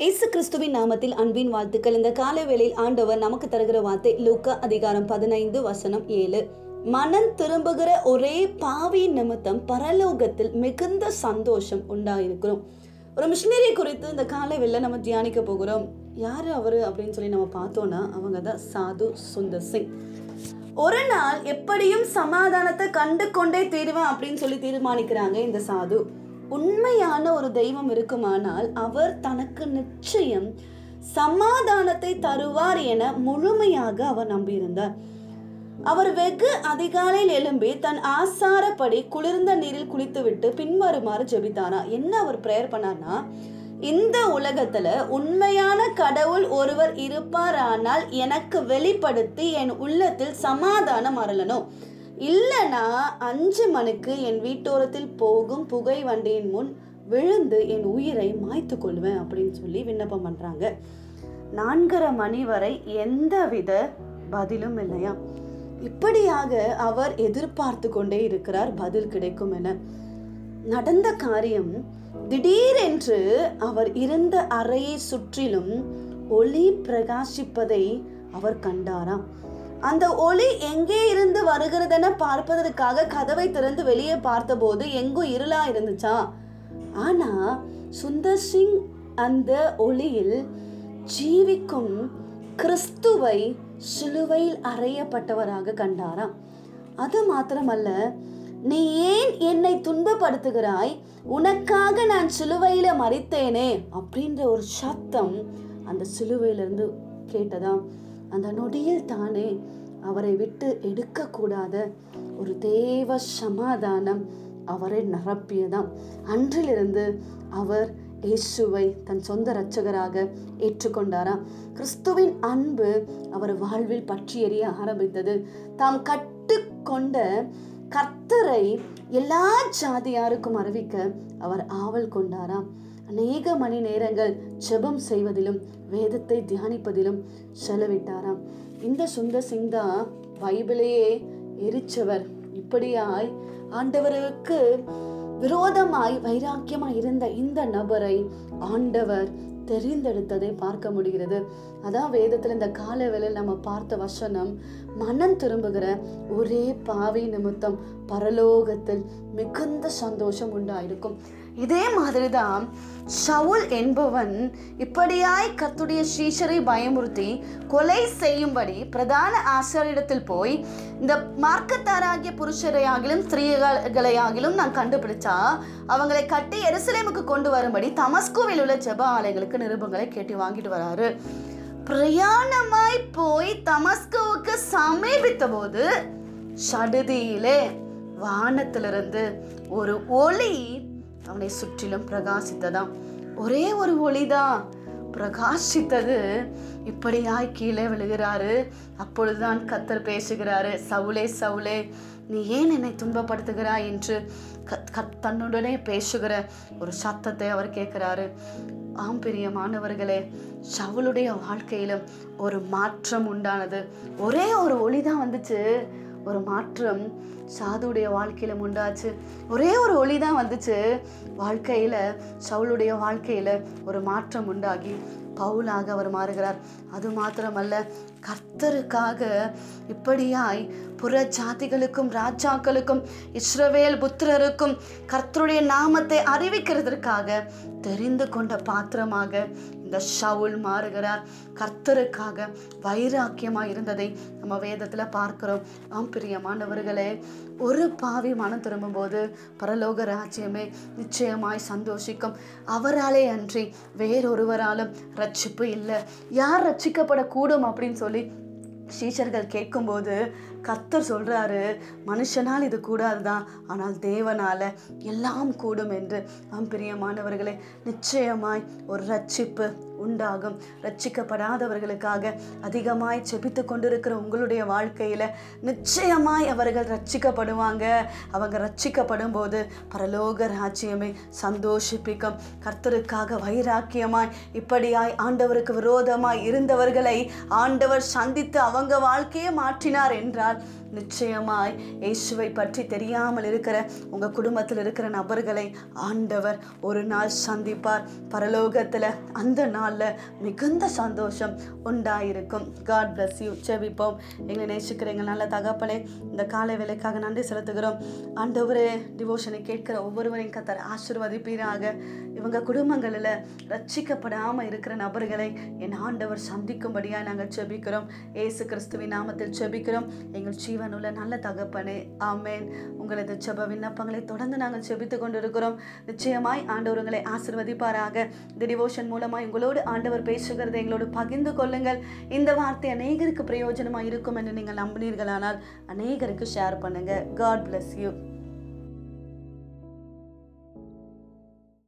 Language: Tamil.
இயேசு கிறிஸ்துவின் நாமத்தில் அன்பின் வாழ்த்துக்கள். இந்த காலை வேளையில் ஆண்டவர் நமக்கு தருகிற வார்த்தை லூக்கா அதிகாரம் பதினைந்து வசனம் ஏழு. மனம் திரும்புகிற ஒரே பாவி நிமித்தம் பரலோகத்தில் மிகுந்த சந்தோஷம் உண்டாயிருக்கிறோம். ஒரு மிஷினரி குறித்து இந்த காலை வெளில நம்ம தியானிக்க போகிறோம். யார் அவர் அப்படின்னு சொல்லி நம்ம பார்த்தோன்னா அவங்க தான் சாது சுந்தர் சிங். ஒரு நாள் எப்படியும் சமாதானத்தை கண்டு கொண்டே தீருவேன் அப்படின்னு சொல்லி தீர்மானிக்கிறாங்க இந்த சாது. உண்மையான ஒரு தெய்வம் இருக்குமானால் அவர் தனக்கு நிச்சயம் சமாதானத்தை தருவார் என முழுமையாக அவர் நம்பியிருந்தார். அவர் வெகு அதிகாலையில் எழும்பி தன் ஆசாரப்படி குளிர்ந்த நீரில் குளித்துவிட்டு பின்வருமாறு ஜெபித்தாரா? என்ன அவர் ப்ரேயர் பண்ணார்னா இந்த உலகத்துல உண்மையான கடவுள் ஒருவர் இருப்பாரானால் எனக்கு வெளிப்படுத்தி என் உள்ளத்தில் சமாதானம் அருளணும். இல்லைனா அஞ்சு மணிக்கு என் வீட்டோரத்தில் போகும் புகை வண்டியின் முன் விழுந்து என் உயிரை மாய்த்து கொள்வேன் அப்படின்னு சொல்லி விண்ணப்பம் பண்ணுறாங்க நான்கரை மணி வரை எந்தவித பதிலும் இல்லையா? இப்படியாக அவர் எதிர்பார்த்து கொண்டே இருக்கிறார் பதில் கிடைக்கும் என. நடந்த காரியம் திடீரென்று அவர் இருந்த அறையை சுற்றிலும் ஒளி பிரகாசிப்பதை அவர் கண்டாராம். அந்த ஒளி எங்கே இருந்து வருகிறதென பார்ப்பதற்காக கதவை திறந்து வெளியே பார்த்தபோது எங்கும் இருளா இருந்துச்சா? ஆனா சுந்தர் சிங் அந்த ஒளியில் ஜீவிக்கும் கிறிஸ்துவை சிலுவையில் அறையப்பட்டவராக கண்டாராம். அது மாத்திரமல்ல நீ ஏன் என்னை துன்பப்படுத்துகிறாய்? உனக்காக நான் சிலுவையில மறித்தேனே அப்படின்ற ஒரு சத்தம் அந்த சிலுவையிலிருந்து கேட்டதாம். அந்த நொடியில் தானே அவரை விட்டு எடுக்கக்கூடாத ஒரு தேவ சமாதானம் அவரை நிரப்பியதாம். அன்றிலிருந்து அவர் இயேசுவை தன் சொந்த இரட்சகராக ஏற்றுக்கொண்டாராம். கிறிஸ்துவின் அன்பு அவர் வாழ்வில் பற்றி எறிய ஆரம்பித்தது. தாம் கட்டுக்கொண்ட கர்த்தரை எல்லா ஜாதியாருக்கும் அறிவிக்க அவர் ஆவல் கொண்டாராம். அநேக மணி நேரங்கள் ஜெபம் செய்வதிலும் வேதத்தை தியானிப்பதிலும் செலவிட்டாராம். இந்த சுந்தர் சிங் தான் பைபிளையே எரிச்சவர். இப்படியாய் ஆண்டவருக்கு விரோதமாய் வைராக்கியமாய் இருந்த இந்த நபரை ஆண்டவர் தெரிந்தெடுத்ததை பார்க்க முடிகிறது. அதான் வேதத்தில் இந்த கால வேளையில் நம்ம பார்த்த வசனம் மனம் திரும்புகிற ஒரே பாவி நிமித்தம் பரலோகத்தில் மிகுந்த சந்தோஷம் உண்டாயிருக்கும். இதே மாதிரி தான் ஷவுல் என்பவன் இப்படியாய் கத்துடைய ஸ்ரீஷரை பயமுறுத்தி கொலை செய்யும்படி பிரதான ஆசிரியரிடத்தில் போய் இந்த மார்க்கத்தாராகிய புருஷரையாகிலும் ஸ்திரீகளையாகிலும் நான் கண்டுபிடிச்சா அவங்களை கட்டி எருசலேமுக்கு கொண்டு வரும்படி தமஸ்கோவில் உள்ள ஜெப ஆலயங்களுக்கு நிருபங்களை கேட்டு வாங்கிட்டு வராரு. பிரயாணமாய் போய் தமஸ்கோவுக்கு சமீபித்த போது சடுதியிலே வானத்திலிருந்து ஒரு ஒளி அவனை சுற்றிலும் பிரகாசித்ததாம். ஒரே ஒரு ஒளிதான் பிரகாசித்தது இப்படியாய் கீழே விழுகிறாரு. அப்பொழுதுதான் கத்தர் பேசுகிறாரு சவுலே சவுலே நீ ஏன் என்னை துன்பப்படுத்துகிறாய்? என்று தன்னுடனே பேசுகிற ஒரு சத்தத்தை அவர் கேட்கிறாரு. ஆம் பிரியமானவர்களே சவுளுடைய வாழ்க்கையிலும் ஒரு மாற்றம் உண்டானது. ஒரே ஒரு ஒளி தான் வந்துச்சு. ஒரு மாற்றம் சாதுடைய வாழ்க்கையில உண்டாச்சு. ஒரே ஒரு ஒளி தான் வந்துச்சு. வாழ்க்கையில சவுளுடைய வாழ்க்கையில ஒரு மாற்றம் உண்டாகி பவுலாக அவர் மாறுகிறார். அது மாத்திரமல்ல கர்த்தருக்காக இப்படியாய் புற ஜாதிகளுக்கும் ராஜாக்களுக்கும் இஸ்ரவேல் புத்திரருக்கும் கர்த்தருடைய நாமத்தை அறிவிக்கிறதற்காக தெரிந்து கொண்ட பாத்திரமாக இந்த ஷவுல் மாறுகிறார். கர்த்தருக்காக வைராக்கியமாக இருந்ததை நம்ம வேதத்தில் பார்க்கிறோம். ஆம் பிரியமானவர்களே ஒரு பாவி மனம் திரும்பும்போது பரலோக ராஜ்யமே நிச்சயமாய் சந்தோஷிக்கும். அவராலே அன்றி வேறொருவராலும் ரட்சிப்பு இல்லை. யார் ரட்சிக்கப்படக்கூடும் அப்படின்னு சொல்லி சீஷர்கள் கேட்கும்போது கத்தர் சொல்றாரு மனுஷனால் இது கூடாது தான் ஆனால் தேவனால எல்லாம் கூடும் என்று. ஆம் பிரியமானவர்களே நிச்சயமாய் ஒரு ரட்சிப்பு உண்டாகும். ரட்சிக்கப்படாதவர்களுக்காக அதிகமாய் செபித்து கொண்டிருக்கிற உங்களுடைய வாழ்க்கையில நிச்சயமாய் அவர்கள் ரட்சிக்கப்படுவாங்க அவங்க ரட்சிக்கப்படும் போது பரலோக ராஜ்யமே சந்தோஷிப்பிக்கும். கர்த்தருக்காக வைராக்கியமாய் இப்படியாய் ஆண்டவருக்கு விரோதமாய் இருந்தவர்களை ஆண்டவர் சந்தித்து அவங்க வாழ்க்கையை மாற்றினார் என்றால் God நிச்சயமாய் இயேசுவை பற்றி தெரியாமல் இருக்கிற உங்கள் குடும்பத்தில் இருக்கிற நபர்களை ஆண்டவர் ஒரு நாள் சந்திப்பார். பரலோகத்தில் அந்த நாளில் மிகுந்த சந்தோஷம் உண்டாயிருக்கும். காட் பிளஸ் யூ செவிப்போம் எங்களை நேசிக்கிற எங்கள் நல்ல தகப்பனே இந்த காலை வேலைக்காக நன்றி செலுத்துகிறோம். ஆண்டவரே டிவோஷனை கேட்கிற ஒவ்வொருவரையும் கத்தர் ஆசிர்வதிப்பீராக. இவங்க குடும்பங்களில் ரட்சிக்கப்படாமல் இருக்கிற நபர்களை என் ஆண்டவர் சந்திக்கும்படியாக நாங்கள் செபிக்கிறோம் ஏசு கிறிஸ்துவின் நாமத்தில் செபிக்கிறோம் எங்கள் ஜீவன் ஜீவனுள்ள நல்ல தகப்பனே. ஆமேன். உங்களது செப விண்ணப்பங்களை தொடர்ந்து நாங்கள் செபித்து கொண்டிருக்கிறோம். நிச்சயமாய் ஆண்டவர் உங்களை ஆசிர்வதிப்பாராக. இந்த டிவோஷன் மூலமாய் உங்களோடு ஆண்டவர் பேசுகிறதை எங்களோடு பகிர்ந்து கொள்ளுங்கள். இந்த வார்த்தை அநேகருக்கு பிரயோஜனமாக இருக்கும் என்று நீங்கள் நம்பினீர்களானால் அநேகருக்கு ஷேர் பண்ணுங்கள் காட் பிளஸ் யூ